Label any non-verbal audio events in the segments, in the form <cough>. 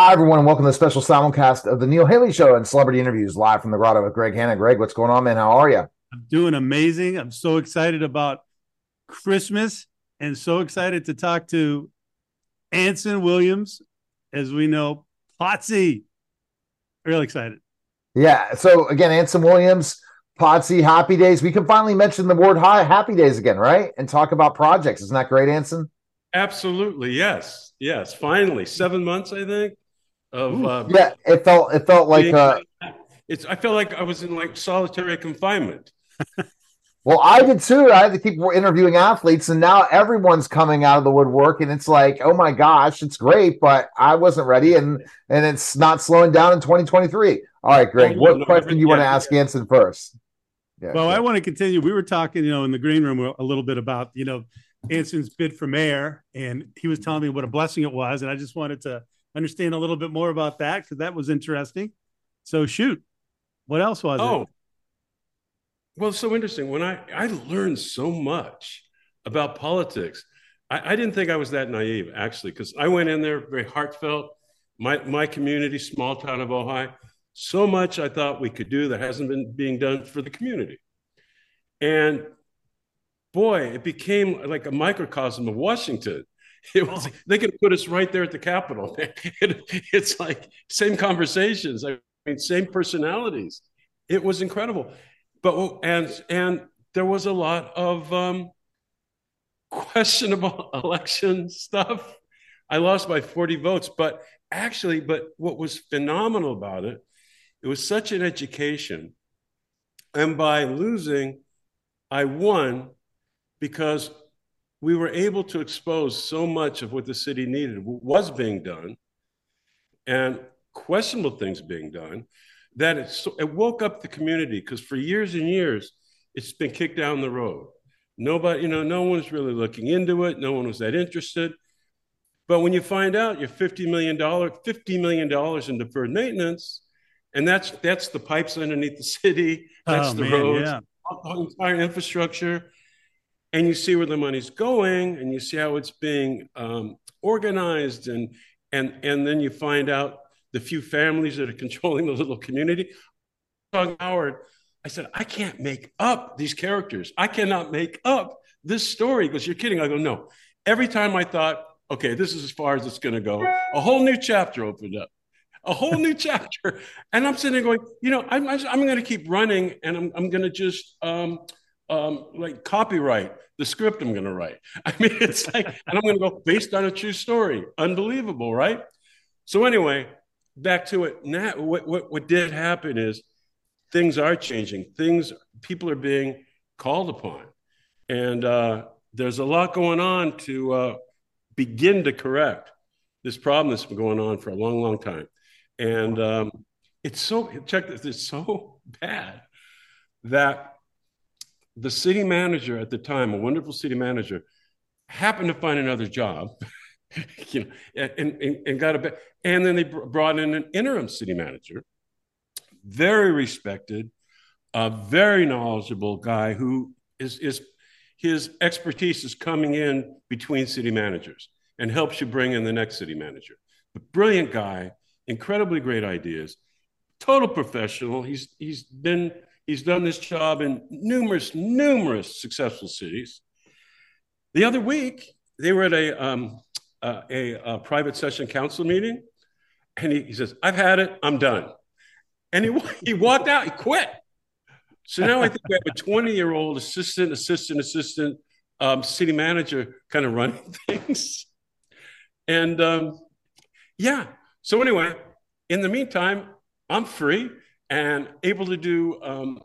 Hi, everyone, and welcome to the special simulcast of the Neil Haley Show and celebrity interviews live from the grotto with Greg Hanna. Greg, what's going on, man? How are you? I'm doing amazing. I'm so excited about Christmas and so excited to talk to Anson Williams, as we know, Potsie. Really excited. Yeah. So again, Anson Williams, Potsie, Happy Days. We can finally mention the word hi, Happy Days again, right? And talk about projects. Isn't that great, Anson? Absolutely. Yes. Yes. Finally, seven months, I think of uh, yeah it felt it felt like uh it's i felt like i was in like solitary confinement. <laughs> Well i did too. I had to keep interviewing athletes and now everyone's coming out of the woodwork and it's like oh my gosh it's great but i wasn't ready and and it's not slowing down in 2023 all right greg oh, what no, question do you yeah, want to ask yeah. Anson first? Yeah, well i want to continue. We were talking you know in the green room a little bit about you know anson's bid for mayor and he was telling me what a blessing it was and i just wanted to understand a little bit more about that because that was interesting. So shoot, what else was it? oh. it? Well, so interesting. When I I learned so much about politics, I, I didn't think I was that naive actually, because I went in there very heartfelt. My my community, small town of Ojai, so much I thought we could do that hasn't been being done for the community, and boy, it became like a microcosm of Washington. <laughs> It was oh. they could put us right there at the Capitol. <laughs> It, it's like same conversations. I mean, same personalities. It was incredible, but and and there was a lot of um, questionable <laughs> election stuff. I lost by 40 votes, but actually, but what was phenomenal about it, it was such an education. And by losing, I won because we were able to expose so much of what the city needed was being done and questionable things being done that it, so, it woke up the community because for years and years it's been kicked down the road nobody you know no one's really looking into it no one was that interested but when you find out you're $50 million $50 million in deferred maintenance and that's that's the pipes underneath the city that's oh, the man, roads yeah. the entire infrastructure and you see where the money's going and you see how it's being um, organized and and and then you find out the few families that are <laughs> controlling the little community. Howard i said i can't make up these characters. I cannot make up this story. Because you're kidding. I go no. Every time i thought okay this is as far as it's going to go a whole new chapter opened up a whole new <laughs> chapter. And i'm sitting there going you know i'm, I'm going to keep running and i'm, I'm going to just um, um, like copyright the script I'm going to write. <laughs> I mean, it's like, and I'm going to go based on a true story. Unbelievable, right? So anyway, back to it. Now, what, what, what did happen is things are changing. Things, people are being called upon. And uh, there's a lot going on to uh, begin to correct this problem that's been going on for a long, long time. And um, it's so, check this, it's so <laughs> bad that the city manager at the time, a wonderful city manager, happened to find another job, <laughs> you know, and, and, and got a bit. And then they brought in an interim city manager, very respected, a very knowledgeable guy who is, is his expertise is coming in between city managers and helps you bring in the next city manager. A brilliant guy, incredibly great ideas, total professional. He's he's been He's done this job in numerous, numerous successful cities. The other week, they were at a, um, uh, a, a, private session council meeting, and he, he, says, I've had it, I'm done. And he, <laughs> he walked out, he quit. So now I think we have a 20 year old assistant, assistant, assistant um, city manager kind of running <laughs> things. And um, yeah, so anyway, in the meantime, I'm free and able to do um,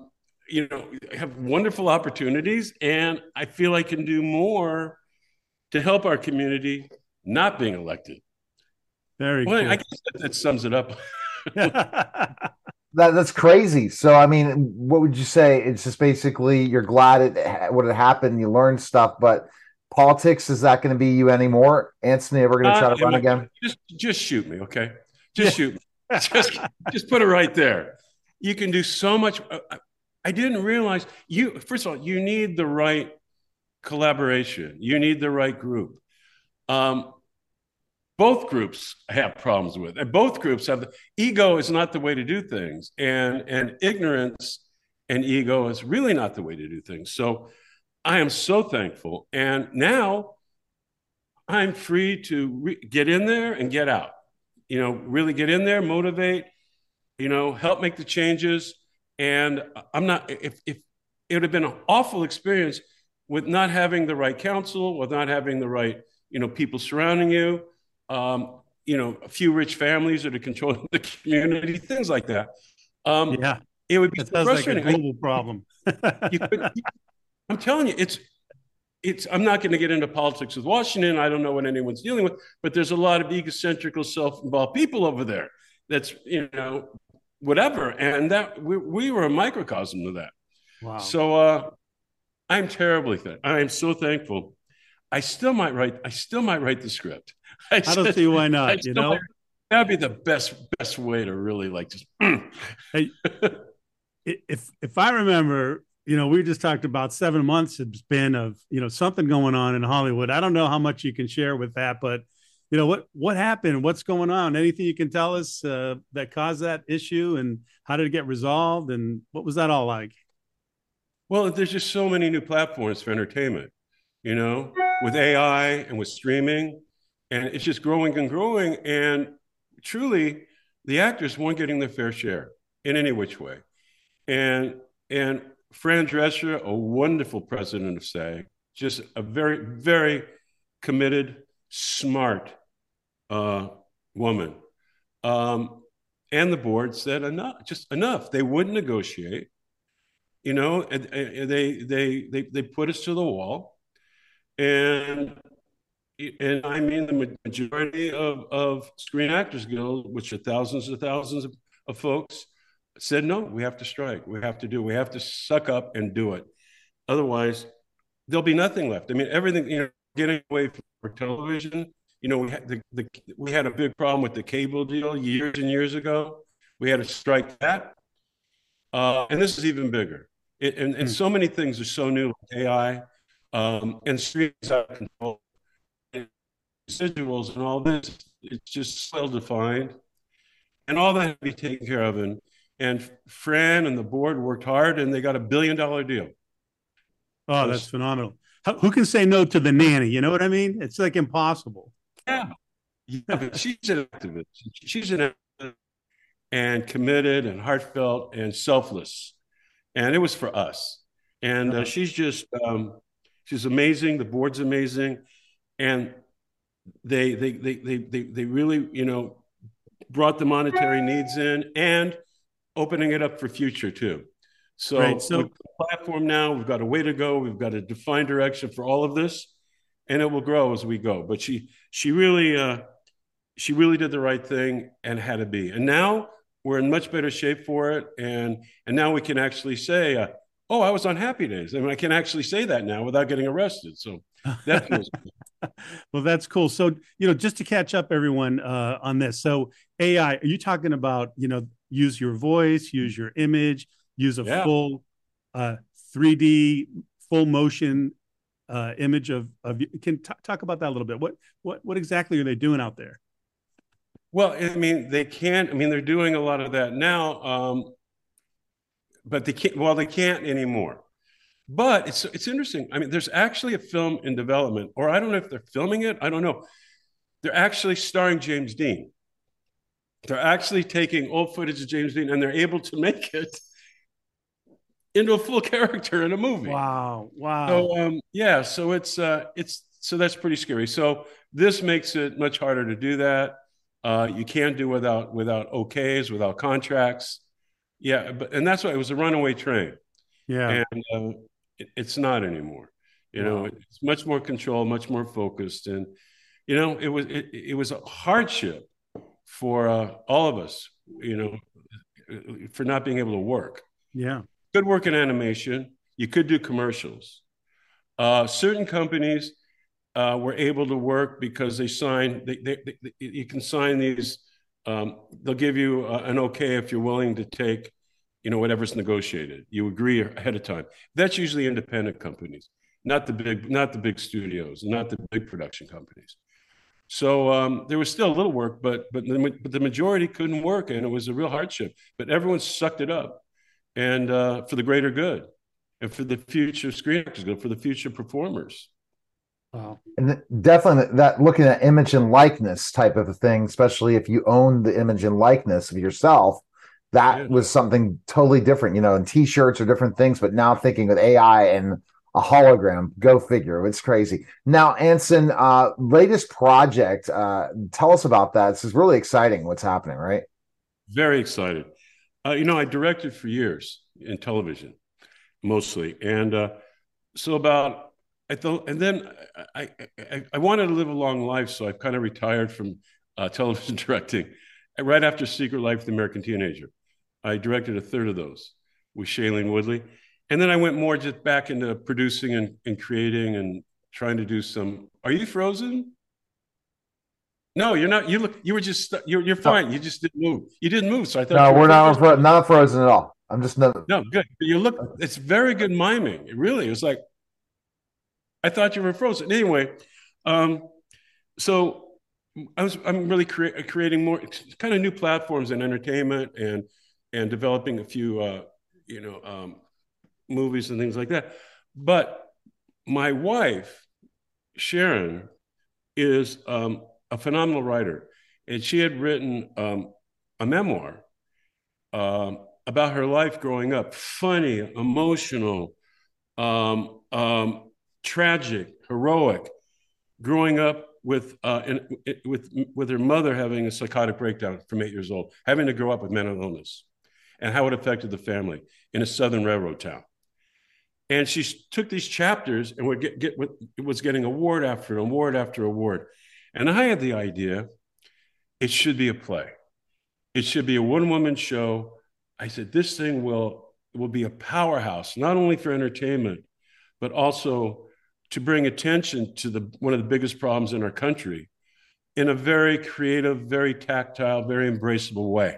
you know have wonderful opportunities and i feel i can do more to help our community not being elected. Very well, cool. i guess that, that sums it up. <laughs> <laughs> That, that's crazy. So i mean what would you say? It's just basically you're glad it what had happened you learned stuff but politics is that going to be you anymore? Anthony ever going to try uh, to run again? just just shoot me okay? Just shoot me. <laughs> Just just put it right there you can do so much. Uh, uh, I didn't realize you, first of all, you need the right collaboration, you need the right group. Um, both groups have problems with, and both groups have the ego is not the way to do things, and and ignorance and ego is really not the way to do things. So, I am so thankful, and now I'm free to re- get in there and get out. You know, really get in there, motivate, you know, help make the changes. And I'm not, if, if it would have been an awful experience with not having the right counsel, with not having the right, you know, people surrounding you, um, you know, a few rich families that are controlling <laughs> the community, things like that. Um, yeah. It would be frustrating. Like a global problem. could, <laughs> I'm telling you, it's it's i'm not going to get into politics with washington i don't know what anyone's dealing with but there's a lot of egocentrical self-involved people over there that's you know whatever. And that we, we were a microcosm of that. Wow. So uh i'm terribly thankful i'm so thankful. I still might write i still might write the script. <laughs> I, I don't see why not you know? might, that'd be the best best way to really like just <clears throat> hey, if if i remember you know, we just talked about seven months it's been of, you know, something going on in Hollywood. I don't know how much you can share with that, but you know, what, what happened? What's going on? Anything you can tell us uh, that caused that issue and how did it get resolved? And what was that all like? Well, there's just so many new platforms for entertainment, you know, with AI and with streaming, and it's just growing and growing. And truly, the actors weren't getting their fair share in any which way. And and Fran Drescher, a wonderful president of SAG, just a very, very committed, smart uh, woman. Um, and the board said enough, just enough. They wouldn't negotiate. You know, and, and they, they they they put us to the wall, and and I mean the majority of, of Screen Actors Guild, which are thousands and thousands of, of folks, said, no, we have to strike. We have to do, we have to suck up and do it. Otherwise, there'll be nothing left. I mean, everything, you know, getting away from television, you know, we had, the, the, we had a big problem with the cable deal years and years ago. We had to strike that. Uh, and this is even bigger. It, and, and hmm. so many things are so new, like AI um, and streams out of control, and residuals and all this. It's just well defined. And all that had to be taken care of. And and Fran and the board worked hard and they got a billion dollar deal. Oh, that's phenomenal. How, who can say no to the nanny? You know what I mean? It's like impossible. Yeah. Yeah, but she's an activist. She's an activist and committed and heartfelt and selfless. And it was for us. And uh, she's just, um, she's amazing. The board's amazing. And they, they, they, they, they, they really, you know, brought the monetary needs in and opening it up for future too. So, right, so platform now, we've got a way to go. We've got a defined direction for all of this, and it will grow as we go. But she she really uh, she really did the right thing and had to be. And now we're in much better shape for it. And and now we can actually say, uh, "Oh, I was on Happy Days," I mean, I can actually say that now without getting arrested. So that feels. <laughs> well, that's cool. So you know, just to catch up, everyone uh, on this. So AI, are you talking about you know use your voice, use your image, use a yeah. full uh, 3D full motion uh, image of of you. Can t- talk about that a little bit. What what what exactly are they doing out there? Well, I mean, they can't. I mean, they're doing a lot of that now, um, but they can't. Well, they can't anymore. But it's it's interesting. I mean, there's actually a film in development, or I don't know if they're filming it. I don't know. They're actually starring James Dean. They're actually taking old footage of James Dean and they're able to make it <laughs> into a full <laughs> character in a movie. Wow. Wow. So um, yeah, so it's uh it's so that's pretty scary. So this makes it much harder to do that. Uh, you can't do without without OKs, without contracts. Yeah, but and that's why it was a runaway train. Yeah. And uh, it, it's not anymore. You wow. know, it's much more control, much more focused, and you know, it was it, it was a hardship for uh, all of us, you know, for not being able to work. Yeah. Good work in animation. You could do commercials. Uh, certain companies uh, were able to work because they sign, they, they, they, you can sign these, um, they'll give you uh, an okay if you're willing to take, you know, whatever's negotiated. You agree ahead of time. That's usually independent companies, not the big, not the big studios, not the big production companies. So um, there was still a little work, but but the, but the majority couldn't work, and it was a real hardship. But everyone sucked it up, and uh, for the greater good, and for the future screen actors, good for the future performers. Wow. And definitely that looking at image and likeness type of a thing, especially if you own the image and likeness of yourself, that yeah. was something totally different, you know, and t-shirts or different things, but now thinking with AI and a hologram. Go figure. It's crazy. Now, Anson, uh, latest project. Uh, tell us about that. This is really exciting. What's happening, right? Very excited. Uh, you know, I directed for years in television, mostly, and uh, so about I thought, and then I, I, I wanted to live a long life, so I've kind of retired from uh, <laughs> television directing. Right after Secret Life of the American Teenager, I directed a third of those with Shailene Woodley and then I went more just back into producing and, and creating and trying to do some. Are you frozen? No, you're not. You look. You were just. You're. You're fine. You just didn't move. You didn't move. So I thought. No, we're not. Fro- not frozen at all. I'm just not. No, good. You look. It's very good miming. It really. It was like. I thought you were frozen. Anyway, um, so I was. I'm really cre- creating more kind of new platforms in entertainment and and developing a few. Uh, you know, um, movies and things like that. But my wife, Sharon, is um, a phenomenal writer, and she had written um, a memoir um, about her life growing up funny, emotional, um, um, tragic, heroic, growing up with uh, in, with with her mother having a psychotic breakdown from eight years old, having to grow up with mental illness, and how it affected the family in a southern railroad town. And she took these chapters and would get, get was getting award after award after award. And I had the idea it should be a play. It should be a one-woman show. I said, this thing will, will be a powerhouse, not only for entertainment, but also to bring attention to the one of the biggest problems in our country in a very creative, very tactile, very embraceable way.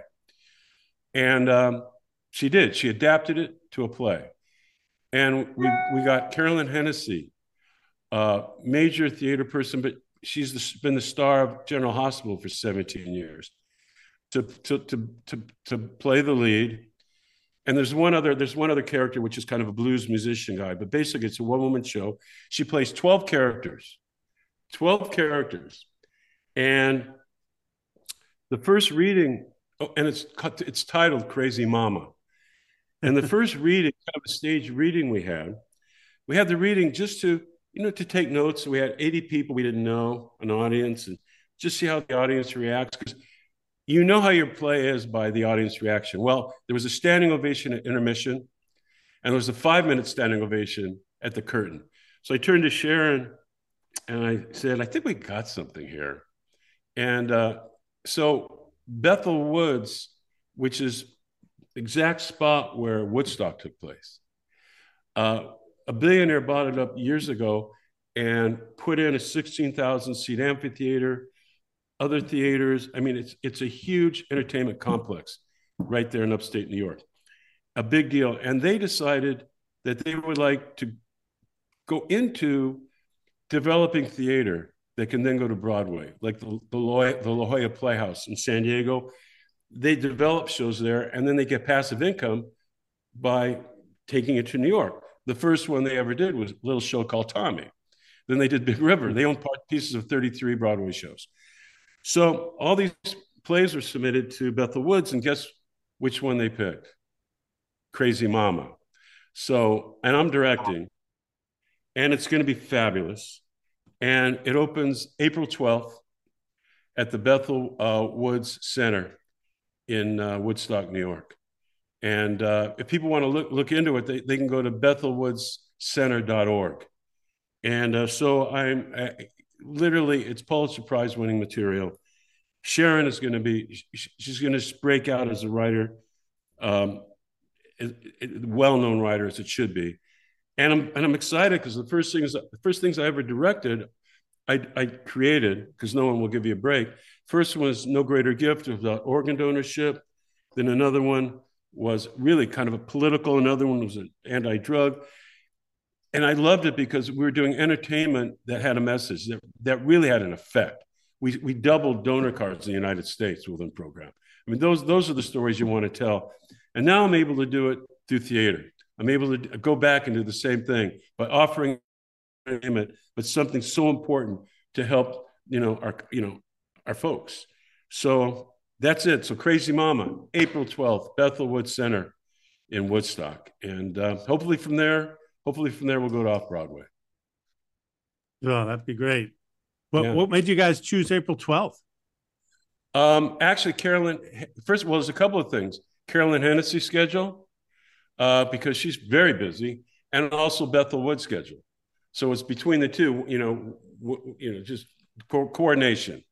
And um, she did. She adapted it to a play. And we, we got Carolyn Hennessy, a major theater person, but she's the, been the star of General Hospital for 17 years, to, to, to, to, to play the lead. And there's one other there's one other character which is kind of a blues musician guy, but basically it's a one woman show. She plays 12 characters, 12 characters, and the first reading, oh, and it's it's titled Crazy Mama. And the first reading, kind of a stage reading we had, we had the reading just to, you know, to take notes. We had 80 people we didn't know, an audience, and just see how the audience reacts. Because you know how your play is by the audience reaction. Well, there was a standing ovation at intermission, and there was a five minute standing ovation at the curtain. So I turned to Sharon and I said, I think we got something here. And uh, so Bethel Woods, which is exact spot where Woodstock took place. Uh, a billionaire bought it up years ago and put in a 16,000 seat amphitheater, other theaters. I mean, it's, it's a huge entertainment complex right there in upstate New York. A big deal. And they decided that they would like to go into developing theater that can then go to Broadway, like the, the, La, the La Jolla Playhouse in San Diego they develop shows there and then they get passive income by taking it to New York. The first one they ever did was a little show called Tommy. Then they did Big River. They owned pieces of 33 Broadway shows. So all these plays were submitted to Bethel Woods, and guess which one they picked? Crazy Mama. So, and I'm directing, and it's going to be fabulous. And it opens April 12th at the Bethel uh, Woods Center in uh, Woodstock, New York. And uh, if people want to look, look into it, they, they can go to bethelwoodscenter.org. And uh, so I'm I, literally, it's Pulitzer Prize winning material. Sharon is going to be, she's going to break out as a writer, um, well known writer as it should be. And I'm, and I'm excited because the first things, the first things I ever directed, I, I created, because no one will give you a break, First one was No Greater Gift of organ donorship. Then another one was really kind of a political. Another one was an anti drug. And I loved it because we were doing entertainment that had a message that, that really had an effect. We we doubled donor cards in the United States within program. I mean, those those are the stories you want to tell. And now I'm able to do it through theater. I'm able to go back and do the same thing by offering it, but something so important to help you know our you know our folks. So that's it. So Crazy Mama, April 12th, Bethel Woods Center in Woodstock, and uh, hopefully from there, hopefully from there we'll go to off Broadway. Oh, that'd be great. What yeah. what made you guys choose April 12th? Um, actually, Carolyn. First of all, there's a couple of things. Carolyn Hennessy schedule, uh, because she's very busy, and also Bethel Wood's schedule. So it's between the two. You know, w- you know, just co- coordination.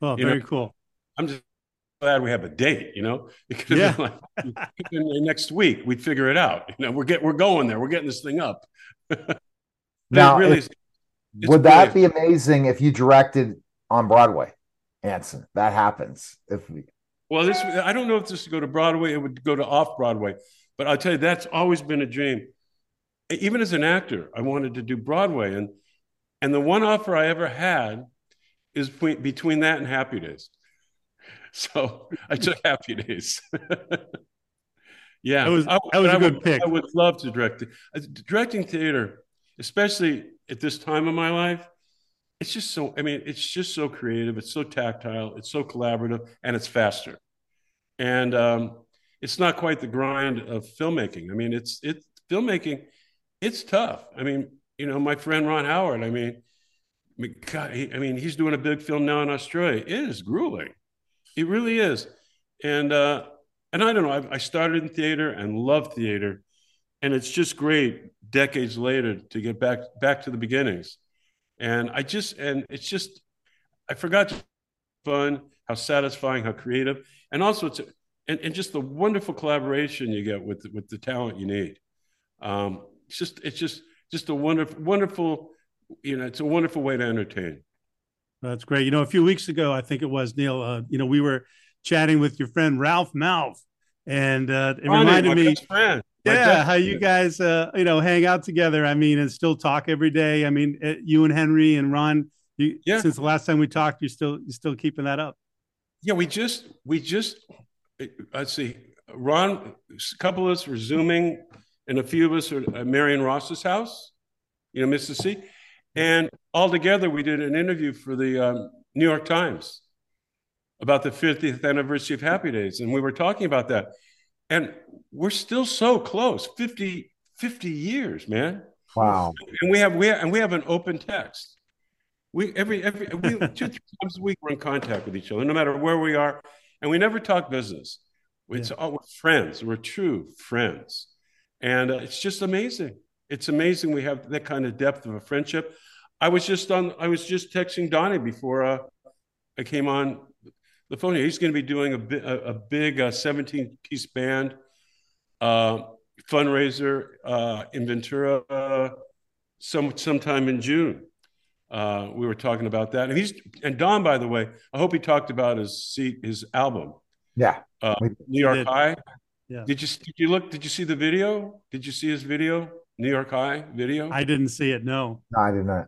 Oh, you very know, cool. I'm just glad we have a date. You know, <laughs> it could yeah. like next week we'd figure it out. You know, we're get we're going there. We're getting this thing up. <laughs> now, really, if, would that be amazing if you directed on Broadway, Anson? That happens if we. Well, this I don't know if this would go to Broadway. It would go to off Broadway, but I'll tell you that's always been a dream. Even as an actor, I wanted to do Broadway, and and the one offer I ever had is between that and Happy Days. So I took Happy Days. <laughs> yeah, that was, that was a I good would, pick. I would love to direct it. Uh, directing theater, especially at this time of my life, it's just so. I mean, it's just so creative. It's so tactile. It's so collaborative, and it's faster. And um, it's not quite the grind of filmmaking. I mean, it's it's filmmaking. It's tough. I mean, you know, my friend Ron Howard. I mean, God, he, I mean, he's doing a big film now in Australia. It is grueling. It really is. And uh, and I don't know. I, I started in theater and love theater, and it's just great decades later to get back back to the beginnings. And I just and it's just I forgot fun, how satisfying, how creative, and also it's and, and just the wonderful collaboration you get with with the talent you need. Um, it's just it's just just a wonderful wonderful you know it's a wonderful way to entertain. That's great. You know, a few weeks ago, I think it was Neil. Uh, you know, we were chatting with your friend Ralph Malph, and uh, it Ronnie, reminded me. Friend. Yeah, how you guys, uh, you know, hang out together. I mean, and still talk every day. I mean, uh, you and Henry and Ron. You, yeah. Since the last time we talked, you're still you're still keeping that up. Yeah, we just we just let's see. Ron, a couple of us were zooming, and a few of us are at Marion Ross's house, you know, Mississippi, and all together we did an interview for the um, New York Times about the 50th anniversary of Happy Days, and we were talking about that. And we're still so close 50 50 years man. Wow. And we have we have, and we have an open text. We every every we, two three times a week we're in contact with each other no matter where we are and we never talk business. It's yeah. all, we're friends we're true friends. And uh, it's just amazing. It's amazing we have that kind of depth of a friendship i was just on i was just texting donnie before uh, i came on the phone. He's going to be doing a, a, a big uh, 17 piece band uh, fundraiser uh, in Ventura uh, some sometime in June. Uh, we were talking about that, and he's and Don, by the way, I hope he talked about his seat, his album. Yeah, uh, New York High. Yeah. Did you did you look? Did you see the video? Did you see his video? New York High video? I didn't see it. No. No, I did not.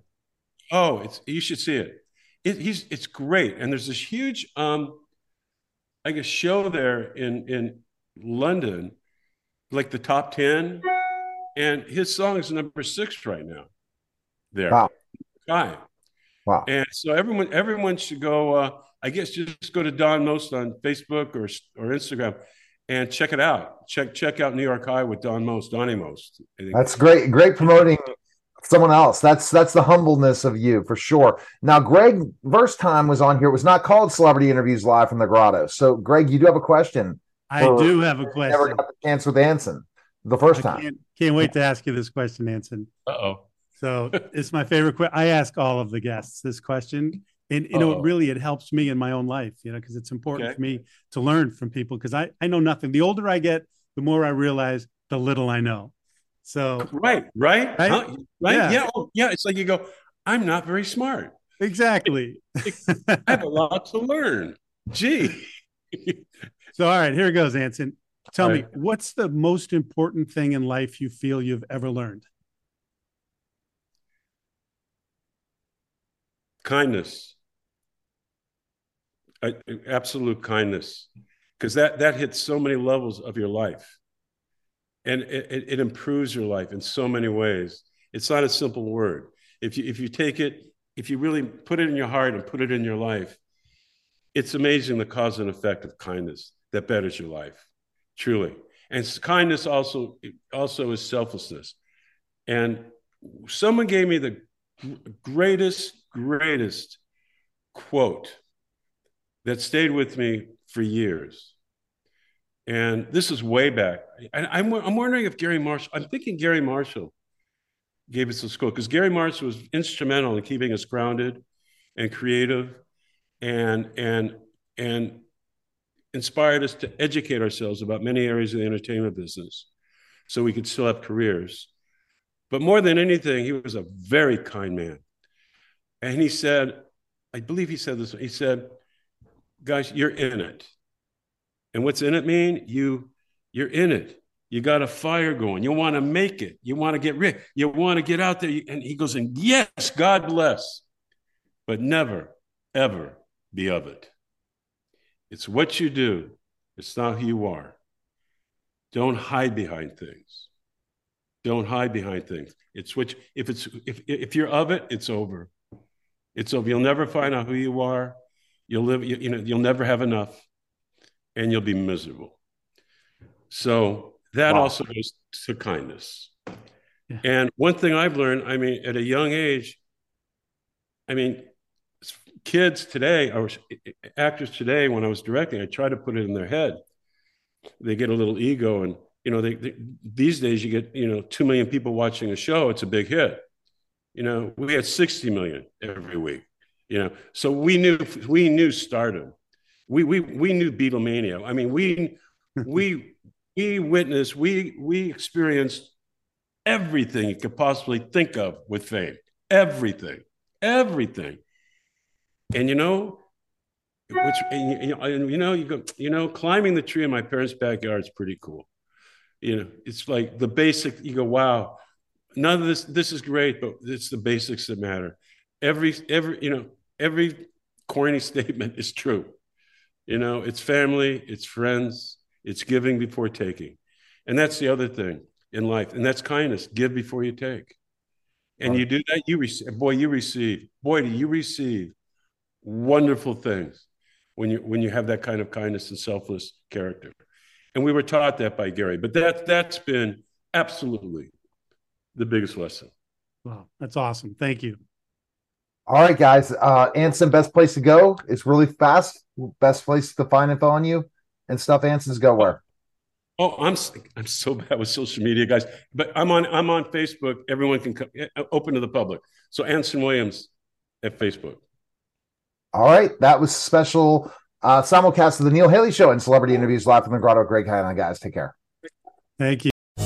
Oh, it's you should see it it, he's it's great. And there's this huge, um, I guess, show there in in London, like the top ten, and his song is number six right now. There, wow, guy, wow. And so everyone everyone should go. Uh, I guess just go to Don Most on Facebook or or Instagram and check it out. Check check out New York High with Don Most, Donnie Most. That's great. Great promoting someone else. That's that's the humbleness of you for sure. Now, Greg, first time was on here. It was not called Celebrity Interviews Live from the Grotto. So, Greg, you do have a question. I do have a question. Never got the chance with Anson the first time. Can't, can't, wait to ask you this question, Anson. Uh oh. So it's my favorite question. I ask all of the guests this question, and you know, really, it helps me in my own life. You know, because it's important okay. for me to learn from people because I I know nothing. The older I get, the more I realize the little I know. So right, right, right, huh? right. Yeah. Yeah. Oh, yeah. It's like you go, I'm not very smart. Exactly. <laughs> I have a lot to learn. Gee. <laughs> so all right, here goes, Anson. Tell me, what's the most important thing in life you feel you've ever learned? Kindness. absolute kindness, because that that hits so many levels of your life, and it, it improves your life in so many ways. It's not a simple word. If you if you take it, if you really put it in your heart and put it in your life, it's amazing the cause and effect of kindness that betters your life, truly. And kindness also also is selflessness. And someone gave me the greatest, greatest quote that stayed with me for years. And this is way back. And I'm, I'm wondering if Garry Marshall, I'm thinking Garry Marshall gave us this school because Garry Marshall was instrumental in keeping us grounded and creative and, and, and inspired us to educate ourselves about many areas of the entertainment business so we could still have careers. But more than anything, he was a very kind man. And he said, I believe he said this, he said, guys, you're in it. And what's in it mean? You, you're in it. You got a fire going. You want to make it. You want to get rich. You want to get out there. And he goes, and yes, God bless, but never, ever be of it. It's what you do. It's not who you are. Don't hide behind things. Don't hide behind things. It's which if it's if if you're of it, it's over. It's over. You'll never find out who you are. You'll live. You, you know. You'll never have enough, and you'll be miserable. So that wow. also goes to kindness. Yeah. And one thing I've learned, I mean, at a young age, I mean, kids today or actors today, when I was directing, I try to put it in their head. They get a little ego, and you know, they, they, these days you get you know two million people watching a show. It's a big hit. You know, we had sixty million every week. You know, so we knew we knew stardom. We we we knew Beatlemania. I mean, we we we witnessed we we experienced everything you could possibly think of with fame. Everything, everything. And you know, which and, and, you know, you go, you know, climbing the tree in my parents' backyard is pretty cool. You know, it's like the basic. You go, wow, none of this. This is great, but it's the basics that matter. Every every you know every corny <laughs> statement is true. You know, it's family, it's friends, it's giving before taking, and that's the other thing in life, and that's kindness. Give before you take, and you do that, you receive. Boy, you receive. Boy, do you receive wonderful things when you when you have that kind of kindness and selfless character. And we were taught that by Garry, but that that's been absolutely the biggest lesson. Wow, that's awesome. Thank you. All right, guys. Uh Anson, best place to go. It's really fast. Best place to find info on you and stuff. Anson's go where? Oh, I'm I'm so <laughs> bad with social media, guys. But I'm on I'm on Facebook. Everyone can come, eh, open to the public. So Anson Williams at Facebook. All right, that was special uh, simulcast of the Neil Haley Show and celebrity interviews live from the Grotto. Greg Highland, guys, take care. Thank you.